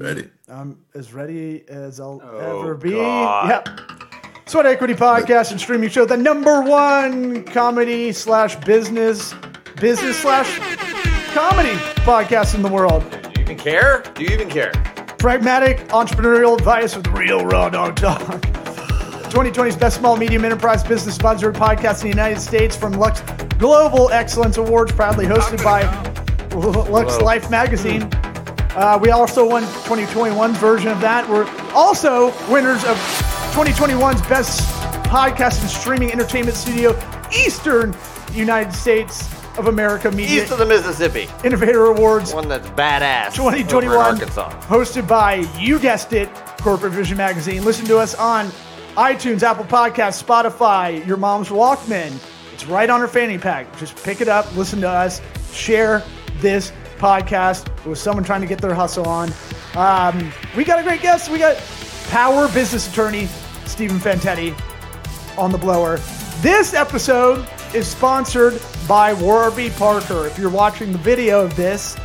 Ready. I'm as ready as I'll Oh, ever be. God. Yep. Sweat Equity Podcast and streaming show, the number one comedy slash business, business slash comedy podcast in the world. Do you even care? Do you even care? Pragmatic entrepreneurial advice with real raw dog talk. 2020's best small medium enterprise business sponsored podcast in the United States from Lux Global Excellence Awards, proudly hosted by Lux Life Magazine. Uh, we also won 2021's version of that. We're also winners of 2021's best podcast and streaming entertainment studio, Eastern United States of America Media East of the Mississippi. Innovator Awards. One that's badass. 2021, Arkansas. hosted by, you guessed it, Corporate Vision Magazine. Listen to us on iTunes, Apple Podcasts, Spotify, your mom's Walkman. It's right on her fanny pack. Just pick it up, listen to us, share this podcast with someone trying to get their hustle on. Um, we got a great guest. We got Power Business Attorney Stephen Fantetti on the blower. This episode is sponsored by Warby Parker. If you're watching the video of this,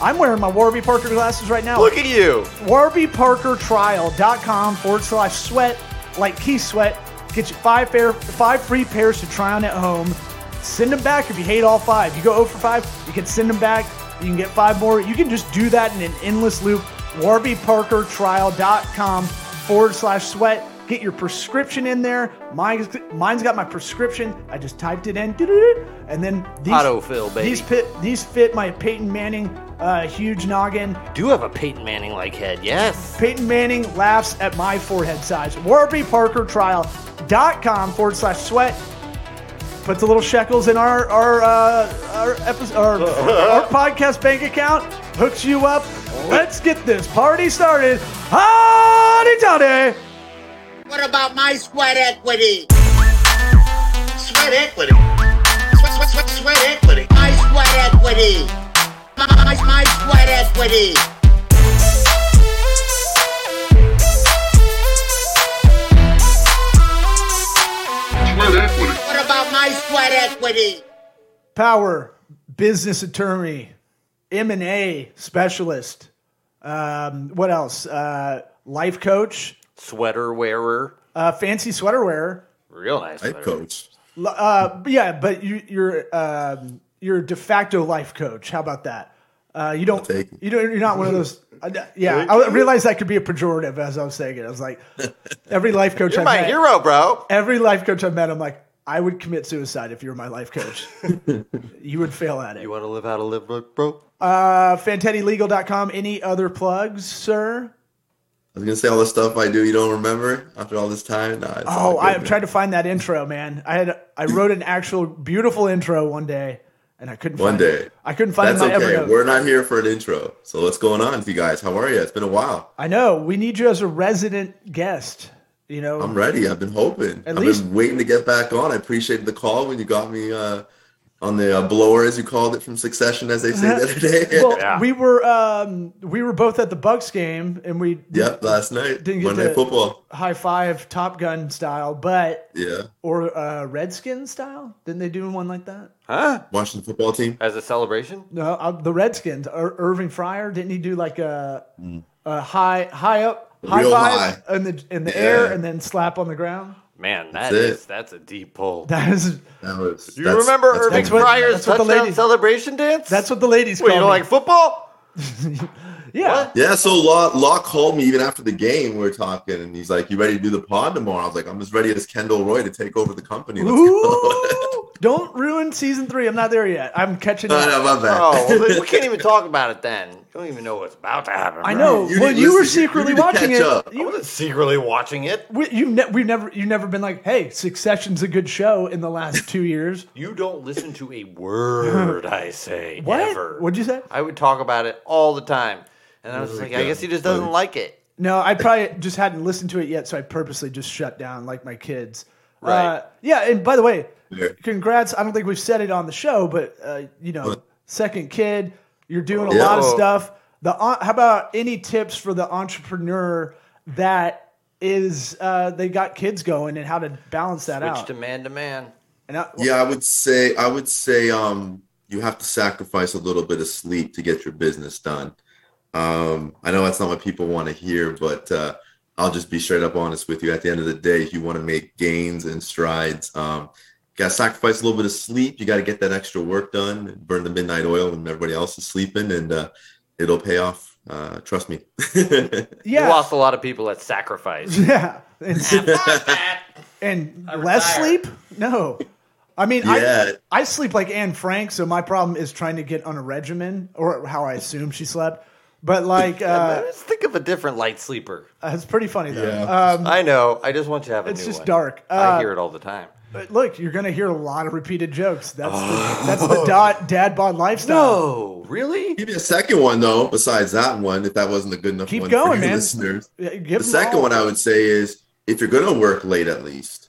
I'm wearing my Warby Parker glasses right now. Look at you. WarbyParkerTrial.com forward slash sweat, like Keith Sweat. Get you five pair, five free pairs to try on at home. Send them back if you hate all five. You go 0 for 5, you can send them back. You can get five more. You can just do that in an endless loop. WarbyParkerTrial.com forward slash sweat. Get your prescription in there. Mine's, mine's got my prescription. I just typed it in. And then these, Autofill, baby. These fit, these fit my Peyton Manning uh, huge noggin. Do you have a Peyton Manning like head, yes. Peyton Manning laughs at my forehead size. WarbyParkerTrial.com forward slash sweat. Puts a little shekels in our our uh, our, episode, our, our podcast bank account. Hooks you up. Let's get this party started. Howdy toddy. What about my sweat equity? Sweat equity. Sweat, sweat, sweat, sweat equity. My sweat equity. My, my, my sweat equity. Sweat equity? Power business attorney, M and A specialist. Um, what else? Uh, life coach, Sweater wearer. uh, fancy sweater wearer. Real nice. life coach. Uh, yeah, but you, you're um, you're de facto life coach. How about that? Uh, you don't. Take you don't. You're not one of those. Uh, yeah, I realized that could be a pejorative as I was saying it. I was like, every life coach You're I've my met, hero, bro. every life coach I've met, I'm like, I would commit suicide if you were my life coach. you would fail at it. You want to live how to live, bro? Uh, FantettiLegal.com. Any other plugs, sir? I was gonna say all the stuff I do you don't remember after all this time. Nah, it's Oh, good, I man. tried to find that intro, man. I had I wrote an actual beautiful intro one day, and I couldn't One find day. it. I couldn't find That's it in my okay. Evernote. We're not here for an intro. So what's going on with you guys? How are you? It's been a while. I know we need you as a resident guest. You know, I'm ready. I've been hoping. At I've least- been waiting to get back on. I appreciated the call when you got me uh, on the uh, blower, as you called it, from Succession, as they say the other day. well, Yeah. we were um, we were both at the Bucks game, and we yep, last night, Didn't get Monday to- football. high five Top Gun style, but Yeah, or uh, Redskins style. Didn't they do one like that? Huh? Washington football team. As a celebration? No, uh, the Redskins. Ir- Irving Fryar didn't he do like a, a high high up high Real five high. in the in the Yeah. air and then slap on the ground? Man, that That's it. is that's a deep pull. That is That was. Do you remember Irving that's what- Fryar's that's what the touchdown ladies- celebration dance? that's what the ladies Wait, call you don't me. like football? yeah. What? Yeah, so Law, Law called me even after the game. We were talking, and he's like, "You ready to do the pod tomorrow?" I was like, "I'm as ready as Kendall Roy to take over the company." Let's go." Ooh, don't ruin season three. I'm not there yet. I'm catching no, up. Oh, no, my bad. Oh, well, we can't even talk about it then. You don't even know what's about to happen. I know. You well, you were listen, you- you secretly need watching it. up. I You, wasn't secretly watching it. we, you ne- we've never, you've never been like, hey, Succession's a good show in the last two years. You don't listen to a word I say. What? Ever. What'd you say? I would talk about it all the time. And I was Really like, I guess he just doesn't like it. No, I probably just hadn't listened to it yet, so I purposely just shut down like my kids. Right. Uh, yeah, and by the way, Yeah. congrats. I don't think we've said it on the show, but uh, you know, second kid, you're doing a Yeah. lot of Oh. stuff. The uh, how about any tips for the entrepreneur that is uh, they got kids going and how to balance that Switch out? to man to man. And I, Yeah, I would say I would say um you have to sacrifice a little bit of sleep to get your business done. Um, I know that's not what people want to hear, but uh, I'll just be straight up honest with you. At the end of the day, if you want to make gains and strides, um, you got to sacrifice a little bit of sleep. You got to get that extra work done, burn the midnight oil when everybody else is sleeping, and uh, it'll pay off. Uh, trust me. You Yeah. lost a lot of people at sacrifice. Yeah. And, and less sleep? No. I mean, Yeah. I, I sleep like Anne Frank, so my problem is trying to get on a regimen, or how I assume she slept. But like, uh, Let's think of a different light sleeper. it's pretty funny though. Yeah. Um, I know. I just want you to have a It's new just one. dark. Uh, I hear it all the time. but look, you're gonna hear a lot of repeated jokes. That's the, that's the dot, dad bod lifestyle. No, really? Give me a second one though. Besides that one, if that wasn't a good enough Keep one going, for you man. listeners. Yeah, give The second one I would say is if you're going to work late, at least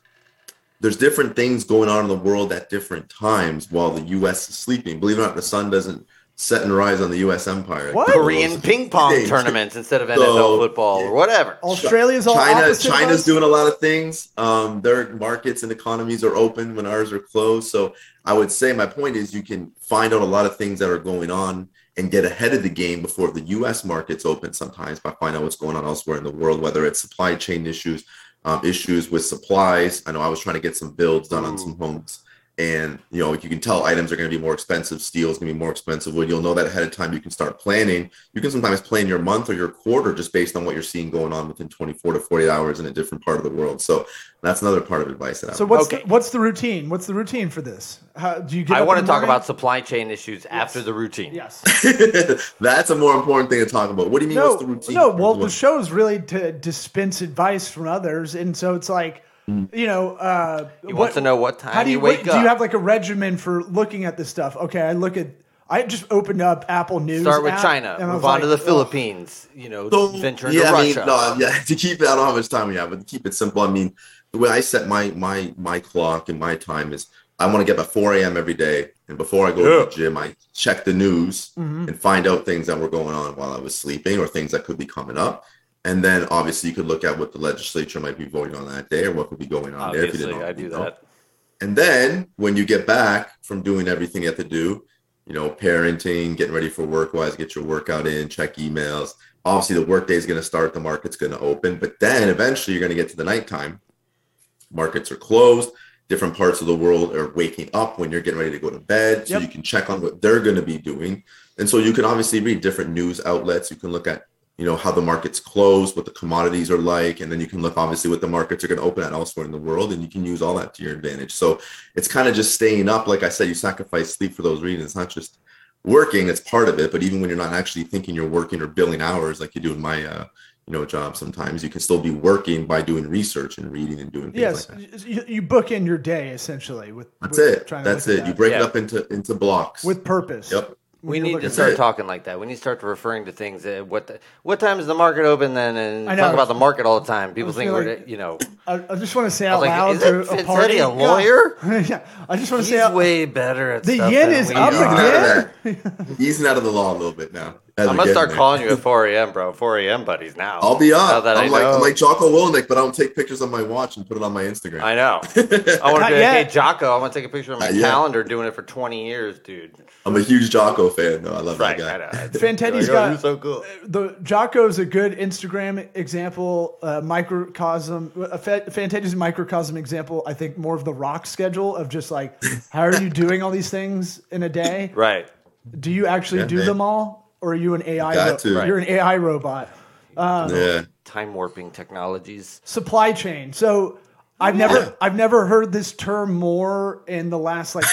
there's different things going on in the world at different times while the U.S. is sleeping. Believe it or not, the sun doesn't set and rise on the U.S. empire. What? Korean ping pong Things. tournaments instead of NFL So, football or whatever. Australia's all China, opposite China's doing a lot of things. Um, their markets and economies are open when ours are closed. So I would say my point is you can find out a lot of things that are going on and get ahead of the game before the U.S. markets open. Sometimes by finding out what's going on elsewhere in the world, whether it's supply chain issues, um, issues with supplies. I know I was trying to get some builds done on some homes. And you know, you can tell items are going to be more expensive. Steel is going to be more expensive. Wood, you'll know that ahead of time. You can start planning. You can sometimes plan your month or your quarter just based on what you're seeing going on within 24 to 48 hours in a different part of the world. So that's another part of advice that I So what's Okay. the, what's the routine? What's the routine for this? How, do you get? I want to talk morning? about supply chain issues after the routine. Yes. That's a more important thing to talk about. What do you mean? No, what's the routine? no. Well, What- the show's really to dispense advice from others, and so it's like, you know, uh, He wants to know what time how do you, you wake what- Do you have like a regimen for looking at this stuff? Okay, I look at. I just opened up Apple News. Start with app, China, and move was on to like, the ugh. Philippines, you know, So, venture into yeah, I mean, Russia. no, yeah, to keep it, I don't know how much time we have, but to keep it simple, I mean, the way I set my my my clock and my time is I want to get up at 4 a.m. every day, and before I go Yeah. to the gym, I check the news Mm-hmm. and find out things that were going on while I was sleeping or things that could be coming up. And then obviously you could look at what the legislature might be voting on that day or what could be going on there. If you Obviously, I do know. that. And then when you get back from doing everything you have to do, you know, parenting, getting ready for work wise, get your workout in, check emails. Obviously, the workday is going to start, the market's going to open, but then eventually you're going to get to the nighttime. Markets are closed. Different parts of the world are waking up when you're getting ready to go to bed. So Yep. you can check on what they're going to be doing. And so you can obviously read different news outlets. You can look at, you know, how the markets close, what the commodities are like, and then you can look obviously what the markets are going to open at elsewhere in the world, and you can use all that to your advantage. So it's kind of just staying up. Like I said, you sacrifice sleep for those reasons. It's not just working; it's part of it. But even when you're not actually thinking you're working or billing hours, like you do in my, uh, you know, job, sometimes you can still be working by doing research and reading and doing things Yes, like that. you, you book in your day essentially with. That's with it. trying to That's look at it. You break Yeah. it up into into blocks. with purpose. Yep. When We need to start talking like that. We need to start referring to things. That, what the, what time is the market open then? And I know. talk about the market all the time. People think we're, feeling- you know, I, I just want to say out was like, loud is to a Fitzetti party. a lawyer? Yeah. yeah. I just want to he's say out, way better at The stuff yen than is we up Easing are. again. of that. Easing out of the law a little bit now. As I'm gonna start there. calling you at 4 a.m., bro. 4 a.m. buddies now. I'll be Now up. that I'm I like know. I'm like Jocko Willink, but I don't take pictures of my watch and put it on my Instagram. I know. I want to Not be like, hey, Jocko, I want to take a picture of my Not yet. calendar doing it for 20 years, dude. I'm a huge Jocko fan, though. I love Right, that guy. know. Fantetti's Like, oh, got- so cool. the Jocko's a good Instagram example, uh, microcosm. Uh, Fa- Fantetti's a microcosm example. I think more of the rock schedule of just like, how are you doing all these things in a day? Right. Do you actually Yeah, do man. them all, or are you an AI? Got ro- to. Right. You're an AI robot. Um, yeah. Time warping technologies. Supply chain. So I've never I've never heard this term more in the last like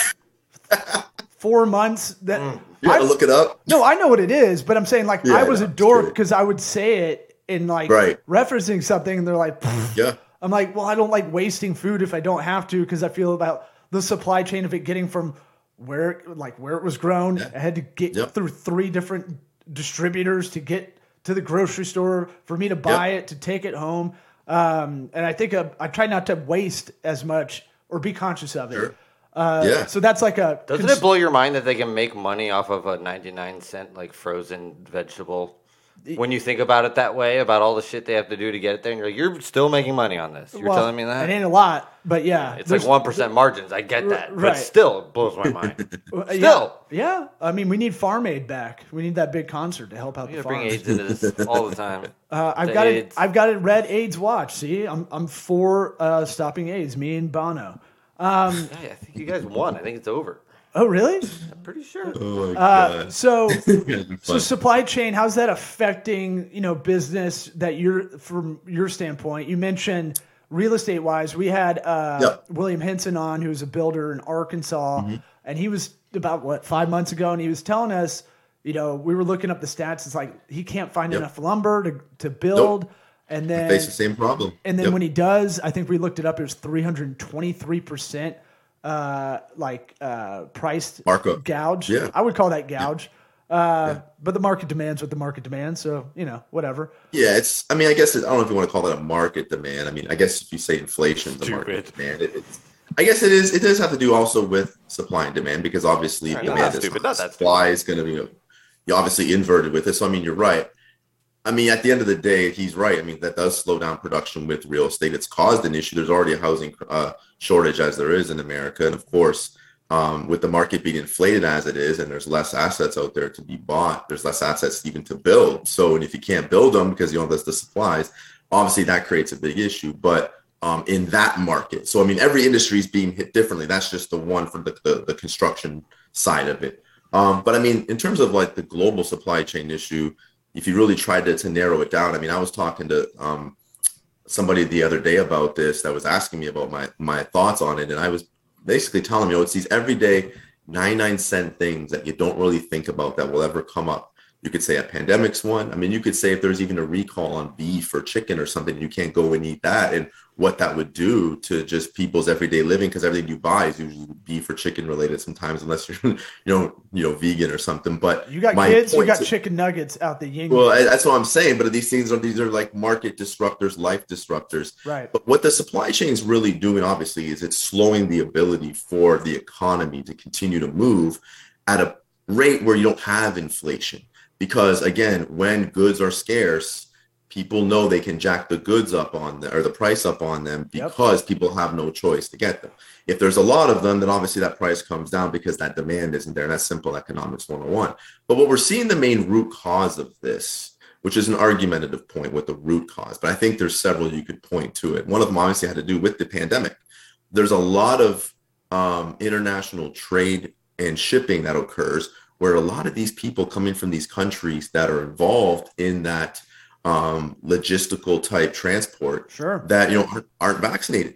four months. That mm. You gotta I- look it up. No, I know what it is, but I'm saying like Yeah, I was no, a dork because I would say it in like Right. referencing something, and they're like, "Pfft." Yeah. I'm like, well, I don't like wasting food if I don't have to because I feel about the supply chain of it getting from where like where it was grown. I had to get Yep. through three different distributors to get to the grocery store for me to buy Yep. it to take it home. Um, and I think uh, I try not to waste as much or be conscious of it. Sure. Uh, yeah. So that's like a Doesn't cons- it blow your mind that they can make money off of a 99 cent like frozen vegetable? When you think about it that way, about all the shit they have to do to get it there, and you're like, you're still making money on this. You're Well, telling me that? It ain't a lot, but yeah. it's like one percent margins. I get that, right. but still, it blows my mind. Still, Yeah, yeah. I mean, we need Farm Aid back. We need that big concert to help out you the gotta bring. AIDS into this all the time. Uh, I've The got AIDS. it. I've got it. Red AIDS watch. See, I'm I'm for uh, stopping AIDS. Me and Bono. Yeah, I think you guys won. I think it's over. Oh, really? I'm pretty sure. Oh my Uh, god. so, so supply chain. How's that affecting you know business that you're from your standpoint? You mentioned real estate wise. We had uh, Yep. William Henson on, who's a builder in Arkansas, Mm-hmm. and he was about what five months ago, and he was telling us, you know, we were looking up the stats. It's like he can't find Yep. enough lumber to to build, and then face the same problem. And then Yep. when he does, I think we looked it up. It was three hundred twenty three percent, uh, like uh, priced Markup. gouge. Yeah. I would call that gouge. Uh, but the market demands what the market demands. So you know, whatever. Yeah, it's. I mean, I guess it, I don't know if you want to call it a market demand. I mean, I guess if you say inflation, the market demand. It, it's. I guess it is. It does have to do also with supply and demand because obviously Right, not demand that is stupid, not that supply is going to be you obviously inverted with it. So I mean, you're right. I mean, at the end of the day, he's right. I mean, that does slow down production with real estate. It's caused an issue. There's already a housing uh, shortage as there is in America, and of course, um, with the market being inflated as it is, and there's less assets out there to be bought, there's less assets even to build. So, and if you can't build them because you don't have the supplies, obviously that creates a big issue. But um, in that market, so I mean, every industry is being hit differently. That's just the one for the, the, the construction side of it. Um, but I mean, in terms of like the global supply chain issue, if you really tried to, to narrow it down, I mean, I was talking to um, somebody the other day about this that was asking me about my my thoughts on it, and I was basically telling me, oh, it's these everyday 99 cent things that you don't really think about that will ever come up. You could say a pandemic's one. I mean, you could say if there's even a recall on beef or chicken or something, you can't go and eat that, and what that would do to just people's everyday living because everything you buy is usually beef or chicken related sometimes, unless you're you know you know vegan or something. But You got kids. You got to- chicken nuggets out the yin. well, that's what I'm saying. But these things are these are like market disruptors, life disruptors. right. But what the supply chain is really doing, obviously, is it's slowing the ability for the economy to continue to move at a rate where you don't have inflation. Because again, when goods are scarce, people know they can jack the goods up on them or the price up on them Yep. because people have no choice to get them. If there's a lot of them, then obviously that price comes down because that demand isn't there. And that's simple economics 101. But what we're seeing the main root cause of this which is an argumentative point with the root cause. But I think there's several you could point to it. One of them obviously had to do with the pandemic. There's a lot of um, international trade and shipping that occurs where a lot of these people coming from these countries that are involved in that um, logistical type transport Sure. that you know aren't, aren't vaccinated.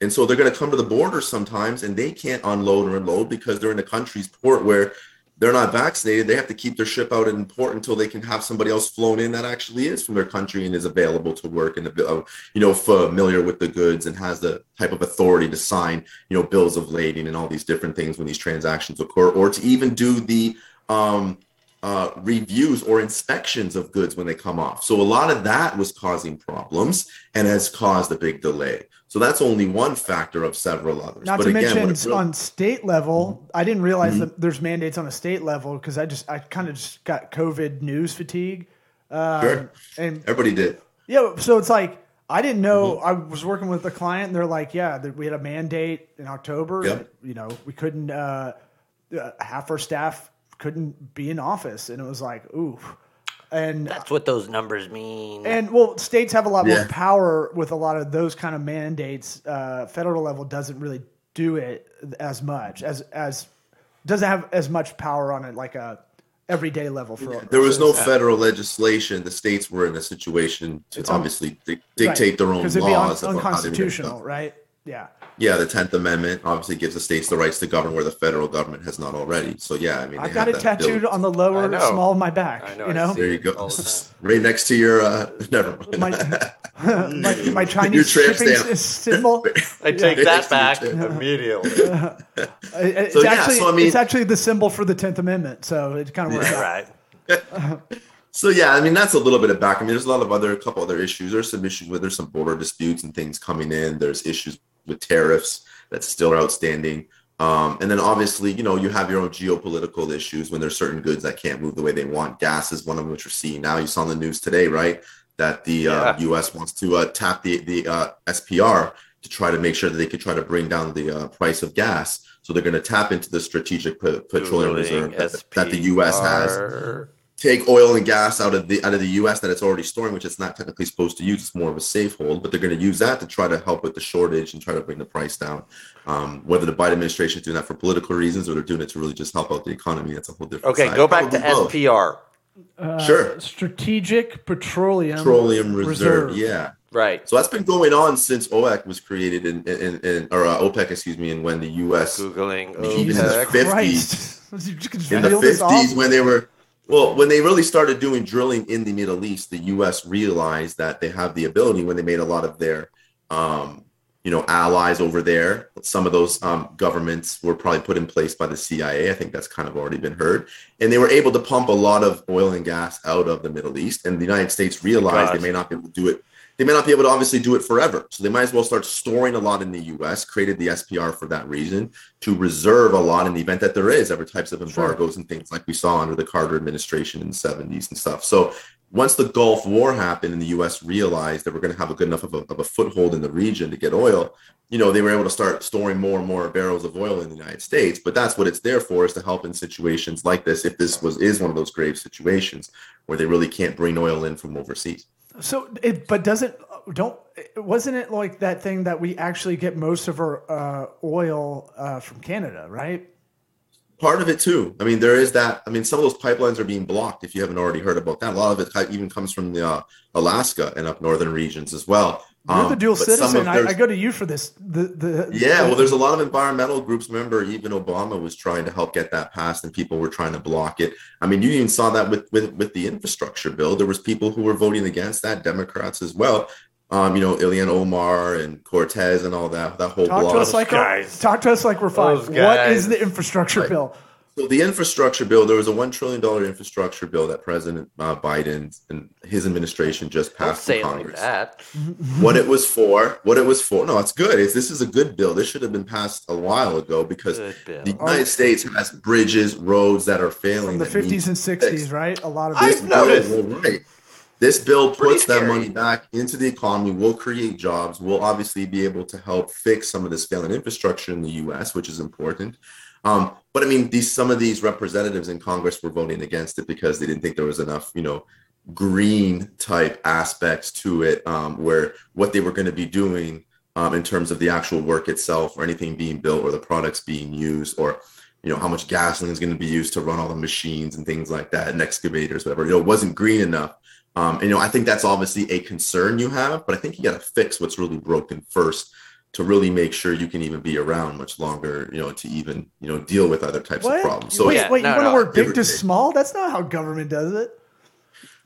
And so they're going to come to the border sometimes and they can't unload or unload because they're in a country's port where they're not vaccinated. They have to keep their ship out in port until they can have somebody else flown in that actually is from their country and is available to work and uh, you know familiar with the goods and has the type of authority to sign you know bills of lading and all these different things when these transactions occur, or to even do the um, uh, reviews or inspections of goods when they come off. So a lot of that was causing problems and has caused a big delay. So that's only one factor of several others. Not but to again, mention really- on state level, I didn't realize Mm-hmm. that there's mandates on a state level because I just I kind of just got COVID news fatigue. Um, Sure. And everybody did. yeah, so it's like I didn't know. Mm-hmm. I was working with a client, and they're like, "Yeah, we had a mandate in October. Yep. You know, we couldn't. Uh, uh, half our staff couldn't be in office, and it was like, ooh. And That's what those numbers mean. and well, states have a lot more power with a lot of those kind of mandates. Uh, federal level doesn't really do it as much as as doesn't have as much power on it like a everyday level for. There was no federal legislation. The states were in a situation to It's un- obviously di- dictate their own because it'd be un- laws. about how they unconstitutional, right? Yeah. Yeah, the Tenth Amendment obviously gives the states the rights to govern where the federal government has not already. So yeah, I mean, I've got it tattooed bill. on the lower small of my back. I know, You know, see There you go, all the time. right next to your. uh Never mind. my, my, my Chinese tramp shipping stamp. symbol. I take Yeah. that back immediately. It- It's So, yeah, actually so, I mean- it's actually the symbol for the Tenth Amendment, so it kind of works out. right. So yeah, I mean that's a little bit of back. I mean, there's a lot of other, a couple other issues. There's some issues with there's some border disputes and things coming in. There's issues with tariffs that still are outstanding. Um, and then obviously, you know, you have your own geopolitical issues when there's certain goods that can't move the way they want. Gas is one of them, which we're seeing now. You saw in the news today, right, that the uh, U.S. wants to uh, tap the the uh, SPR to try to make sure that they could try to bring down the uh, price of gas. So they're going to tap into the strategic pe- petroleum reserve that, that the U.S. has. Take oil and gas out of the out of the U.S. that it's already storing, which it's not technically supposed to use. It's more of a safe hold, but they're going to use that to try to help with the shortage and try to bring the price down. Um, whether the Biden administration is doing that for political reasons or they're doing it to really just help out the economy, that's a whole different. Okay, side. go back to Probably both. SPR. Uh, Sure. Strategic Petroleum, Petroleum reserve. yeah. Right. So that's been going on since OPEC was created in, in, in or uh, OPEC, excuse me, and when the U.S. Googling I in the OPEC. 50s, Christ. You just in the reel this off? 50s when they were well when they really started doing drilling in the middle east the us realized that they have the ability when they made a lot of their um, you know allies over there. Some of those um, governments were probably put in place by the cia i think that's kind of already been heard. And they were able to pump a lot of oil and gas out of the middle east. And the united states realized they may not be able to do it they may not be able to obviously do it forever so they might as well start storing a lot in the us created the spr for that reason to reserve a lot in the event that there is ever types of embargoes and things like we saw under the Carter administration in the 70s and stuff. So once the Gulf War happened and the U.S. realized that we're going to have a good enough of a, of a foothold in the region to get oil, you know, they were able to start storing more and more barrels of oil in the United States. But that's what it's there for, is to help in situations like this. If this was is one of those grave situations where they really can't bring oil in from overseas. So, it, but doesn't don't wasn't it like that thing that we actually get most of our uh, oil uh, from Canada, right? Part of it too. I mean, there is that. I mean, some of those pipelines are being blocked. If you haven't already heard about that, a lot of it even comes from the uh, Alaska and up northern regions as well. You're Um, the dual but citizen. of I, I go to you for this. The the yeah, well, there's a lot of environmental groups. Remember, even Obama was trying to help get that passed, and people were trying to block it. I mean, you even saw that with with with the infrastructure bill. There was people who were voting against that, Democrats as well. Um, you know, Ilhan Omar and Cortez and all that. That whole talk block. to us like guys. talk to us like we're fine. Those What guys. is the infrastructure bill? So the infrastructure bill, there was a one trillion dollar infrastructure bill that President uh, Biden and his administration just Don't passed say in it like that. what it was for, what it was for. No, it's good. It's, this is a good bill. This should have been passed a while ago because the United States has bridges, roads that are failing. From the 50s and 60s, right? A lot of I've This this. bill noticed. will- right. This bill puts that money back into the economy, will create jobs, will obviously be able to help fix some of this failing infrastructure in the US, which is important. Um, but I mean, these some of these representatives in Congress were voting against it because they didn't think there was enough, you know, green type aspects to it, um, where what they were going to be doing um, in terms of the actual work itself, or anything being built, or the products being used, or you know how much gasoline is going to be used to run all the machines and things like that, and excavators, whatever. You know, it wasn't green enough. Um, and you know, I think that's obviously a concern you have, but I think you got to fix what's really broken first to really make sure you can even be around much longer, you know, to even, you know, deal with other types of problems. So wait, Yeah, wait, no, you want to no, work big to small? That's not how government does it.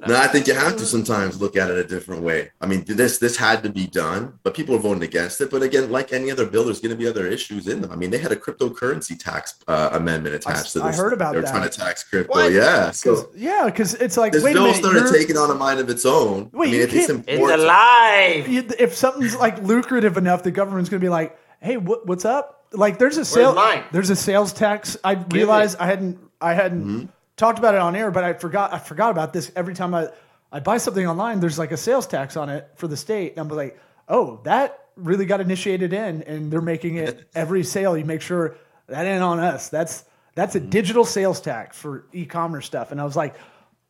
No, I think you have to sometimes look at it a different way. I mean, this this had to be done, but people are voting against it. But again, like any other bill, there's going to be other issues in them. I mean, they had a cryptocurrency tax uh, amendment attached to this. I this. heard about that. They're that. trying to tax crypto. What? Yeah. So Yeah, because it's like, this wait a bill minute. started you're- taking on a mind of its own. Wait, I mean, you it- it's can't- It's important. alive. if something's like lucrative enough, the government's going to be like, "Hey, what, what's up?" Like, there's a sale, there's a sales tax. I realized I hadn't, I hadn't Mm-hmm. Talked about it on air, but I forgot, I forgot about this. Every time I, I buy something online, there's like a sales tax on it for the state, and I'm like, "Oh, that really got initiated in, and they're making it every sale. You make sure that ain't on us. That's that's a digital sales tax for e-commerce stuff." And I was like,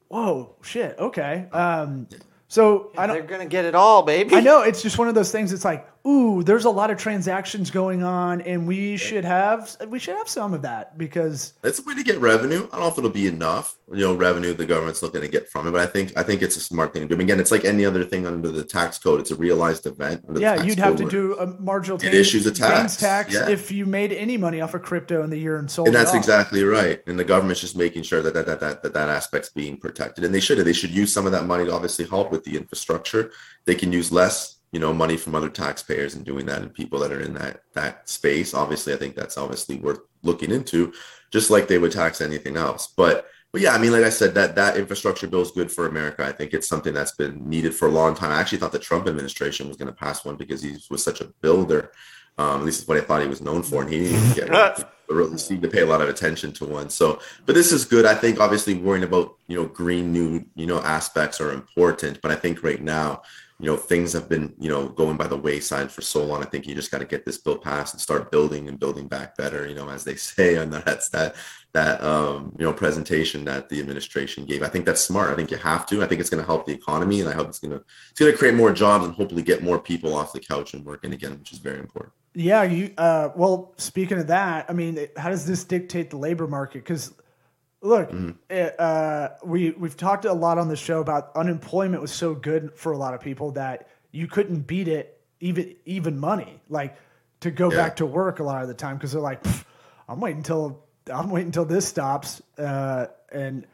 "Whoa, shit, okay." Um, so I don't. They're gonna get it all, baby. I know it's just one of those things. It's like, ooh, there's a lot of transactions going on, and we should have we should have some of that because It's a way to get revenue. I don't know if it'll be enough, you know, revenue the government's looking to get from it, but I think I think it's a smart thing to do. Again, it's like any other thing under the tax code. It's a realized event. yeah, tax you'd have to do a marginal It issues a tax, tax yeah. if you made any money off of crypto in the year and sold. and that's exactly right. And the government's just making sure that that, that that that that aspect's being protected. And they should they should use some of that money to obviously help with the infrastructure. They can use less, you know, money from other taxpayers and doing that and people that are in that that space. Obviously, I think that's obviously worth looking into, just like they would tax anything else. But but yeah, I mean, like I said, that that infrastructure bill is good for America. I think it's something that's been needed for a long time. I actually thought the Trump administration was going to pass one because he was such a builder. Um, at least is what I thought he was known for, and he didn't even get really seem to pay a lot of attention to one. So, but this is good. I think obviously worrying about you know green new you know aspects are important, but I think right now you know things have been you know going by the wayside for so long. I think you just got to get this bill passed and start building and building back better. You know, as they say, and that's that that um, you know presentation that the administration gave. I think that's smart. I think you have to. I think it's going to help the economy, and I hope it's going to it's going to create more jobs and hopefully get more people off the couch and working again, which is very important. Yeah, you. Uh, well, speaking of that, I mean, how does this dictate the labor market? Because look, it, uh, we we've talked a lot on the show about unemployment was so good for a lot of people that you couldn't beat it even even money like to go Yeah. back to work a lot of the time because they're like, I'm waiting until I'm waiting until this stops. Uh, and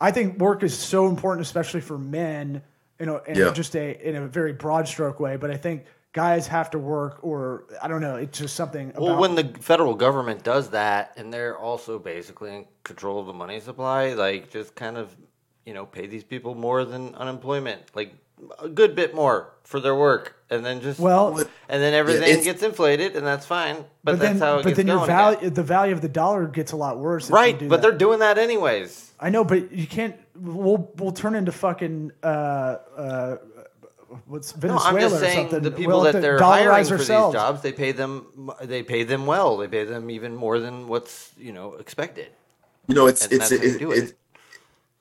I think work is so important, especially for men, you know, in Yeah. just a in a very broad stroke way. But I think guys have to work, or I don't know, it's just something. Well, about, when the federal government does that, and they're also basically in control of the money supply, like just kind of, you know, pay these people more than unemployment, like a good bit more for their work, and then just Well- and then everything it's- gets inflated, and that's fine. But, but that's then, how it but gets then your value, again. the value of the dollar gets a lot worse. right? But that. they're doing that anyways. I know, but you can't. We'll we'll turn into fucking uh, uh, what's No, I'm just or saying something. the people We'll that they're hiring for ourselves. these jobs, they pay them. They pay them well. They pay them even more than what's you know expected. You know, it's And it's that's it, it, it.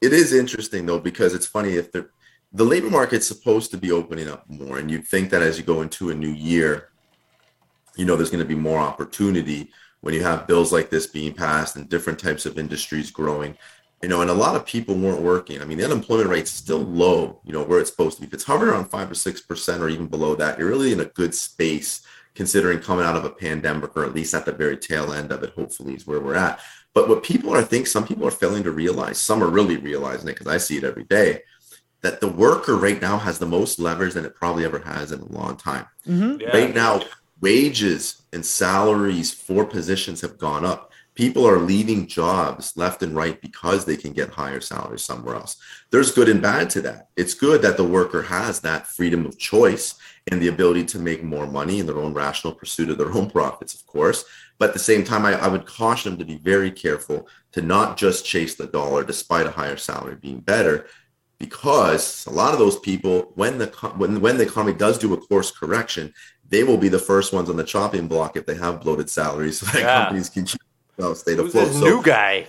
it is interesting though because it's funny if the the labor market's supposed to be opening up more, and you'd think that as you go into a new year, you know, there's going to be more opportunity when you have bills like this being passed and different types of industries growing. You know, and a lot of people weren't working. I mean, the unemployment rate's is still low. You know, where it's supposed to be. If it's hovering around five or six percent, or even below that, you're really in a good space considering coming out of a pandemic, or at least at the very tail end of it. Hopefully, is where we're at. But what people are, I think, some people are failing to realize. Some are really realizing it because I see it every day. That the worker right now has the most leverage than it probably ever has in a long time. Mm-hmm. Right now, wages and salaries for positions have gone up. People are leaving jobs left and right because they can get higher salaries somewhere else. There's good and bad to that. It's good that the worker has that freedom of choice and the ability to make more money in their own rational pursuit of their own profits, of course. But at the same time, I, I would caution them to be very careful to not just chase the dollar despite a higher salary being better, because a lot of those people, when the when when the economy does do a course correction, they will be the first ones on the chopping block if they have bloated salaries, so that Yeah. companies can keep themselves stay Who's afloat. this So, new guy?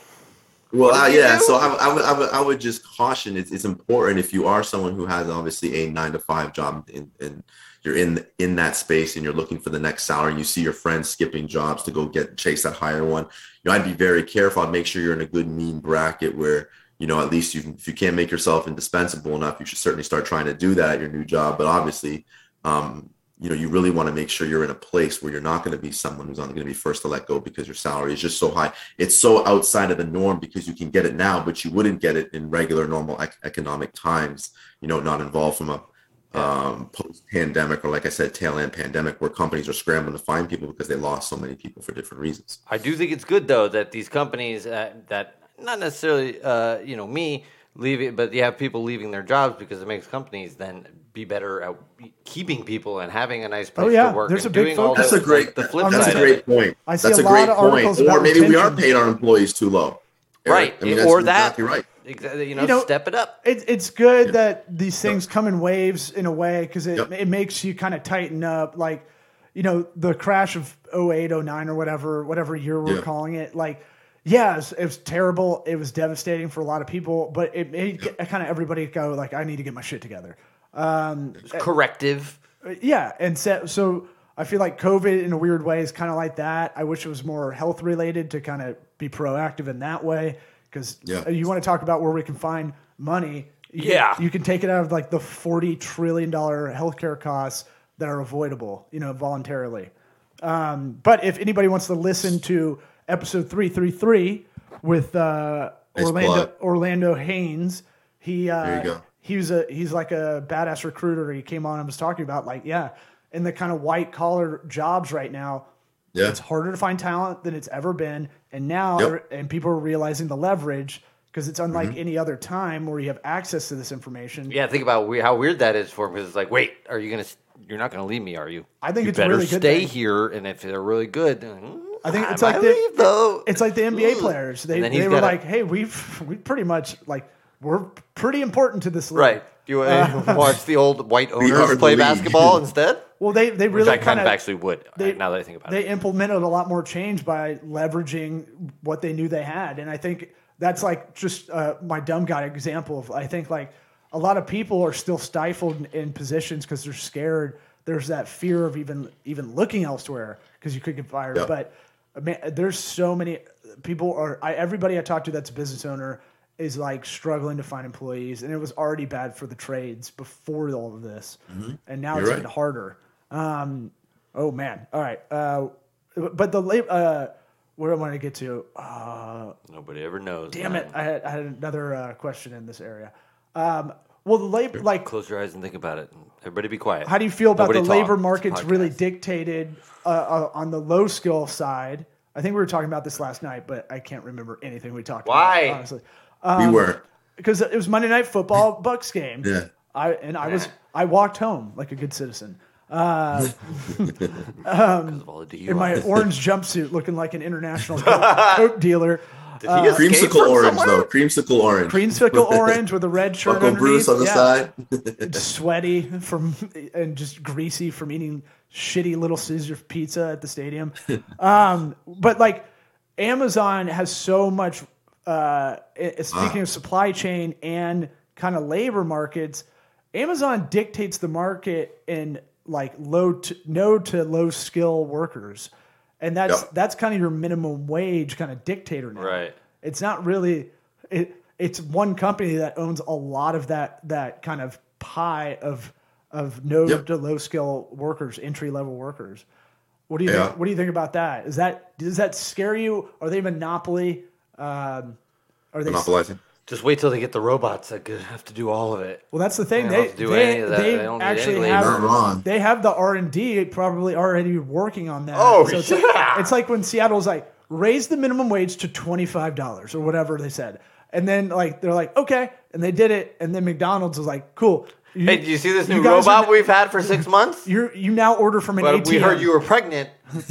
well, uh, yeah. do? So I, I, would, I, would, I would just caution. It's, it's important if you are someone who has obviously a nine to five job and, and you're in in that space and you're looking for the next salary. And you see your friends skipping jobs to go get chase that higher one. You know, I'd be very careful. I'd make sure you're in a good mean bracket where you know at least you if you can't make yourself indispensable enough, you should certainly start trying to do that at your new job. But obviously, um, you know, you really want to make sure you're in a place where you're not going to be someone who's only going to be first to let go because your salary is just so high. It's so outside of the norm because you can get it now, but you wouldn't get it in regular, normal ec- economic times. You know, not involved from a um, post-pandemic or, like I said, tail end pandemic, where companies are scrambling to find people because they lost so many people for different reasons. I do think it's good though that these companies uh, that not necessarily uh, you know me leaving, but you have people leaving their jobs because it makes companies then be better at keeping people and having a nice oh, place Oh, yeah. to work. There's and a big doing all focus. the, That's a great. like, the flip that's side a great point. I see that's a a, lot great of point. Or about maybe we are retention. paying our employees too low. right, I mean, that's or that. exactly right. Exactly, you know, You know, step it up. It, it's good that these things come in waves in a way because it, Yep. it makes you kind of tighten up. Like, you know, the crash of 08, 09 or whatever, whatever year we're Yeah. calling it. Like, yeah, it was, it was terrible. It was devastating for a lot of people, but it made kind of everybody go like, I need to get my shit together. Um, eh, Corrective. Uh, yeah, and so, so I feel like COVID in a weird way is kind of like that. I wish it was more health related to kind of be proactive in that way because Yeah. Uh, you want to talk about where we can find money. You Yeah. can, you can take it out of like the forty trillion dollar healthcare costs that are avoidable, you know, voluntarily. Um, but if anybody wants to listen to episode three three three with uh, Nice Orlando plug. Orlando Haynes, he uh, There you go. he was a he's like a badass recruiter. He came on and was talking about like yeah, in the kind of white collar jobs right now, Yeah. it's harder to find talent than it's ever been, and now Yep. and people are realizing the leverage because it's unlike Mm-hmm. any other time where you have access to this information. Yeah, think about we- how weird that is for him because it's like, wait, are you gonna? You're not gonna leave me, are you? I think you it's better really good stay thing. here, and if they're really good, then, mm, I think it's I like the leave, though. it's like the NBA players. They And then they were gotta- like, hey, we've we pretty much like we're pretty important to this league. Right. You uh, watch the old white are owners the play league. basketball instead? Well, they they Which really I kind kind of actually would, they- uh, now that I think about it. they implemented a lot more change by leveraging what they knew they had, and I think that's like just uh, my dumb guy example of I think like a lot of people are still stifled in, in positions because they're scared. There's that fear of even even looking elsewhere because you could get fired. Yep. But man, there's so many people are I, everybody I talk to that's a business owner is like struggling to find employees, and it was already bad for the trades before all of this, and now Mm-hmm. You're it's right. even harder. Um, oh man! All right, uh, but the lab, uh, where am I going to get to? Uh, Nobody ever knows. damn man. it! I had, I had another uh, question in this area. Um, well, the labor, like, Close your eyes and think about it. Everybody be quiet. how do you feel about Nobody the talk. labor market's really dictated uh, uh, on the low skill side? I think we were talking about this last night, but I can't remember anything we talked Why? about. Honestly, we weren't. because it was Monday Night Football Bucks game. Yeah. I and I was I walked home like a good citizen. Because of all the in my orange jumpsuit, looking like an international coke, coke dealer. Did he escape Creamsicle from orange somewhere? though. Creamsicle orange. Creamsicle orange with a red shirt Uncle underneath. Bruce on the yeah. side. Sweaty from and just greasy from eating shitty little Caesar pizza at the stadium. Um, but like Amazon has so much. Uh, i- speaking of supply chain and kind of labor markets, Amazon dictates the market in like low to no to low skill workers, and that's Yep. that's kind of your minimum wage kind of dictator now. Right. It's not really it. It's one company that owns a lot of that that kind of pie of of no Yep. to low skill workers, entry level workers. What do you Yeah. think, what do you think about that? Is that does that scare you? Are they monopoly? Um, are they? Monopolizing. Just wait till they get the robots that could have to do all of it. Well, that's the thing. They don't They have to do they, any of that. they They don't actually have labor. Not wrong. they have the R and D probably already working on that. Oh, it's, yeah. Like, it's like when Seattle's like raise the minimum wage to twenty five dollars or whatever they said, and then like they're like okay, and they did it, and then McDonald's was like cool. You, Hey, did you see this new robot are- we've had for six months? You're you now order from an Well, ATM. we heard you were pregnant,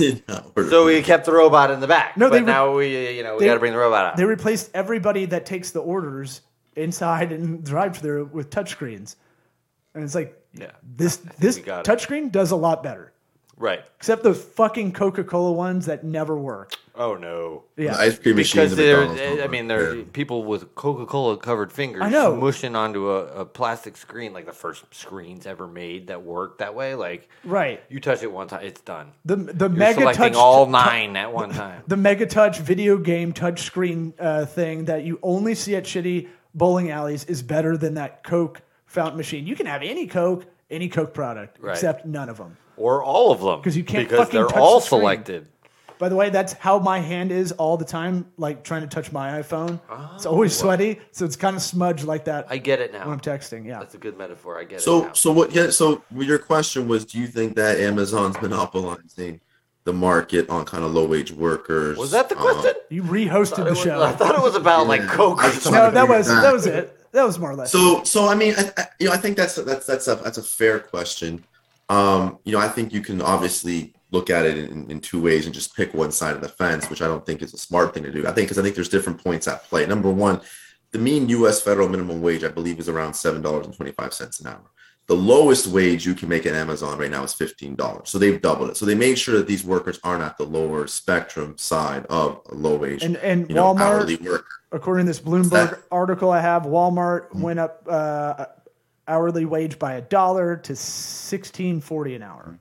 so we kept the robot in the back. No, but re- now we, you know, we got to bring the robot out. They replaced everybody that takes the orders inside and drive through with touchscreens, and it's like Yeah, this this we got it. touchscreen does a lot better. Right. Except those fucking Coca Cola ones that never work. Oh no. Yeah. The ice cream machines. Because at they're, McDonald's don't I work. mean, they're Yeah. people with Coca Cola covered fingers I know. smushing onto a, a plastic screen, like the first screens ever made that worked that way. Like, Right. you touch it one time, it's done. The the You're mega selecting touch all nine at one time. the mega touch video game touchscreen uh, thing that you only see at shitty bowling alleys is better than that Coke fountain machine. You can have any Coke, any Coke product, Right. except none of them. Or all of them because you can't Because fucking they're touch all the screen. selected. By the way, that's how my hand is all the time, like trying to touch my iPhone. it's always sweaty, so it's kind of smudged like that I get it now. when I'm texting. Yeah. That's a good metaphor. I get it. So, now. so what? Yeah. So your question was, do you think that Amazon's monopolizing the market on kind of low wage workers? was that the Um, question? You rehosted I, the was- show. I thought it was about like Yeah. Coke I or just something. no, that was that. that was it. That was more or less. So, so I mean, I, I, you know, I think that's that's that's a that's a fair question. Um, you know, I think you can obviously look at it in, in two ways and just pick one side of the fence, which I don't think is a smart thing to do. I think because I think there's different points at play. Number one, the mean U.S. federal minimum wage, I believe, is around seven dollars and twenty five cents an hour. The lowest wage you can make at Amazon right now is fifteen dollars. So they've doubled it. So they made sure that these workers aren't at the lower spectrum side of a low wage, and and you know, Walmart hourly worker. according to this Bloomberg article I have, Walmart went up uh, hourly wage by a dollar to sixteen forty an hour.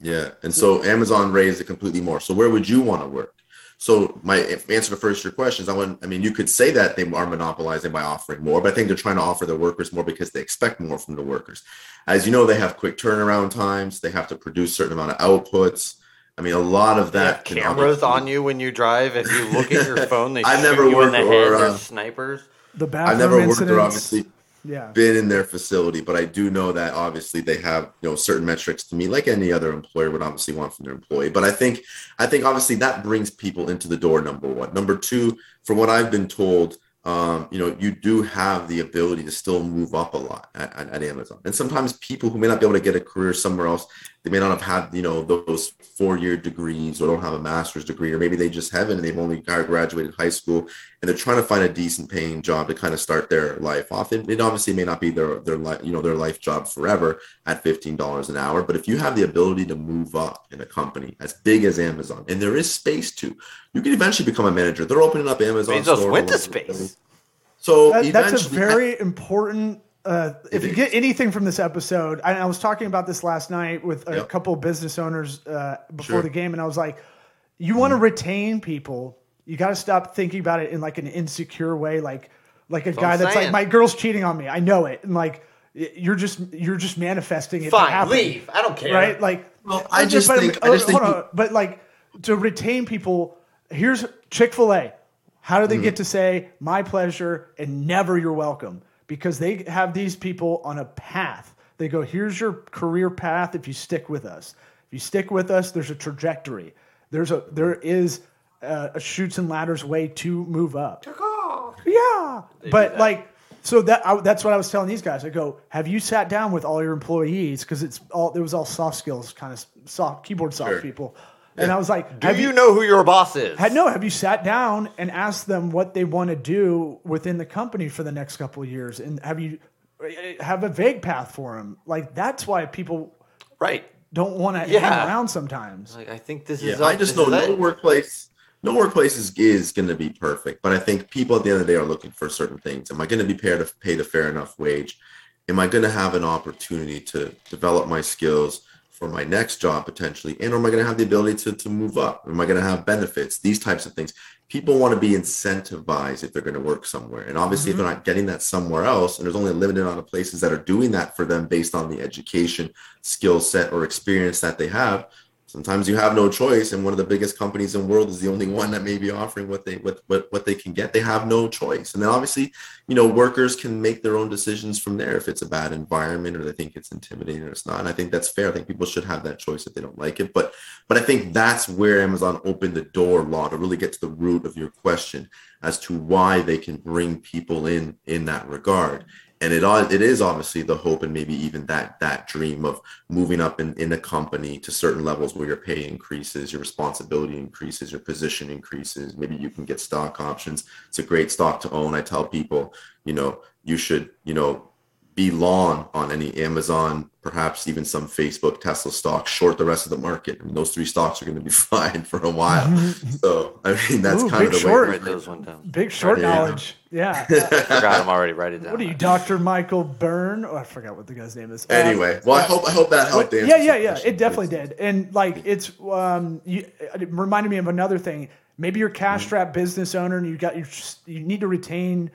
Yeah, and so Amazon raised it completely more. So where would you want to work? So my answer to first your questions, I want. I mean, you could say that they are monopolizing by offering more, but I think they're trying to offer their workers more because they expect more from the workers. As you know, they have quick turnaround times. They have to produce certain amount of outputs. I mean, a lot of that can cameras obviously- on you when you drive. If you look at your phone, they I shoot never you in worked the or, head. uh, snipers. The I've bathroom never worked incidents. or obviously yeah. been in their facility, but I do know that obviously they have you know certain metrics to me, like any other employer would obviously want from their employee. But I think I think obviously that brings people into the door. Number one, number two, from what I've been told, um, you know, you do have the ability to still move up a lot at, at, at, Amazon. And sometimes people who may not be able to get a career somewhere else, they may not have had, you know, those four-year degrees or don't have a master's degree, or maybe they just haven't and they've only graduated high school and they're trying to find a decent paying job to kind of start their life off. It, it obviously may not be their their life, you know, their life job forever at $15 an hour. But if you have the ability to move up in a company as big as Amazon, and there is space to, you can eventually become a manager. They're opening up Amazon. Bezos went to space. So that, that's a very important. Uh, if you get anything from this episode, I, I, was talking about this last night with a yep. couple of business owners uh, before sure. the game, and I was like, "You want to mm. retain people, you got to stop thinking about it in like an insecure way, like like a that's guy that's saying. like, my girl's cheating on me, I know it, and like." You're just you're just manifesting it. Fine, leave. I don't care. Right? Like, well, I just but, think, I just think on, but like to retain people. Here's Chick Fil A how do they mm-hmm. get to say my pleasure and never you're welcome? Because they have these people on a path. They go, here's your career path if you stick with us. If you stick with us, there's a trajectory. There's a there is a, a Chutes and Ladders way to move up. Yeah, they but like so that I, that's what I was telling these guys. I go, have you sat down with all your employees because it's all it was all soft skills, kind of soft keyboard soft sure. people. And I was like, "Do you, you, know who your boss is?" Had no. Have you sat down and asked them what they want to do within the company for the next couple of years? And have you have a vague path for them? Like that's why people right don't want to yeah. hang around sometimes. Like I think this yeah, is. I just know no it. workplace. No workplace is, is going to be perfect, but I think people at the end of the day are looking for certain things. Am I going to be paid to paid a fair enough wage? Am I going to have an opportunity to develop my skills? For my next job potentially and am i going to have the ability to, to move up? Am i going to have benefits? These types of things. People want to be incentivized if they're going to work somewhere and obviously mm-hmm. if they're not getting that somewhere else and there's only a limited amount of places that are doing that for them based on the education skill set or experience that they have sometimes you have no choice and one of the biggest companies in the world is the only one that may be offering what they what, what what they can get. They have no choice. And then obviously you know workers can make their own decisions from there if it's a bad environment or they think it's intimidating or it's not. And i think that's fair. I think people should have that choice if they don't like it. But but i think that's where amazon opened the door law to really get to the root of your question as to why they can bring people in in that regard and it it is obviously the hope and maybe even that that dream of moving up in, in a company to certain levels where your pay increases your responsibility increases your position increases. Maybe you can get stock options. It's a great stock to own. I tell people you know you should you know be long on any Amazon, perhaps even some Facebook, Tesla stock, short the rest of the market. I mean, those three stocks are going to be fine for a while. so, I mean, that's Ooh, kind of the short. way. Write those one down. Big short yeah. knowledge. Yeah. I forgot I'm already. Write it down. What are you, Dr. Michael Byrne? Oh, I forgot what the guy's name is. Anyway, um, well, I hope I hope that helped. yeah, yeah, yeah. It definitely did. And like, it's um, you, it reminded me of another thing. Maybe you're cash strapped business owner and you got you you need to retain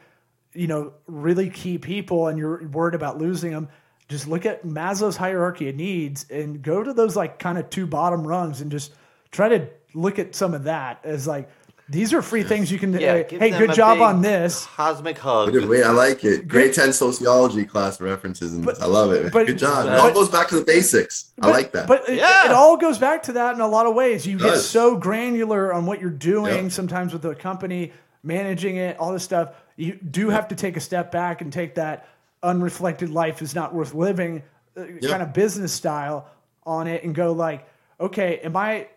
you know, really key people and you're worried about losing them, just look at Maslow's hierarchy of needs and go to those like kind of two bottom rungs and just try to look at some of that as like these are free things you can. Yeah, uh, hey, good job on this. Cosmic hug. Wait, I like it. Grade ten sociology class references, and but, I love it. But, good job. But, it all goes back to the basics. But, I like that. But yeah. it, it, all goes back to that in a lot of ways. You get so granular on what you're doing yep. sometimes with the company, managing it, all this stuff you do have to take a step back and take that unreflected life is not worth living uh, yep. kind of business style on it and go like, okay, am I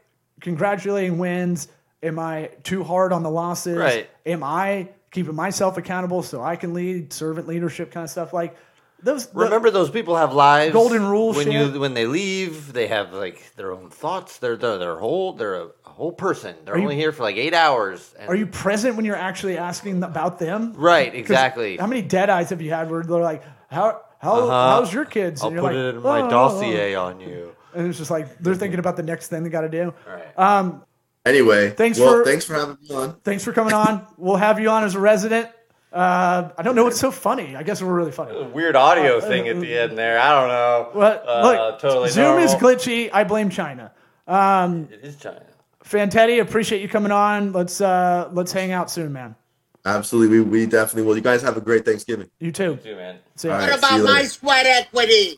congratulating wins? Am I too hard on the losses? Right. Am I keeping myself accountable so I can lead servant leadership kind of stuff? Like those. Remember, those people have lives. Golden rule. When shit. you when they leave, they have like their own thoughts. They're they're, they're whole. They're a, whole person. They're are only here for like eight hours. are you present when you're actually asking about them? Right, exactly. How many dead eyes have you had where they're like, how how uh-huh. how's your kids? And I'll put like, it in my oh, dossier oh. on you. And it's just like they're thinking about the next thing they got to do. All right. Um. Anyway, thanks well, for thanks for having me on. Thanks for coming on. we'll have you on as a resident. Uh, I don't know what's so funny. I guess we're really funny. weird audio uh, thing at the end there. I don't know. Well, uh, look, totally Zoom normal. is glitchy. I blame China. Um, it is China. Fantetti, appreciate you coming on. Let's uh let's hang out soon, man. Absolutely, we, we definitely will. You guys have a great Thanksgiving. You too. You too, man. See what right, about my sweat equity?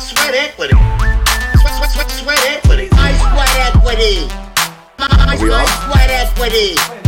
Sweat equity. Sweat, sweat, sweat, sweat equity. My sweat equity. My, my, my sweat equity.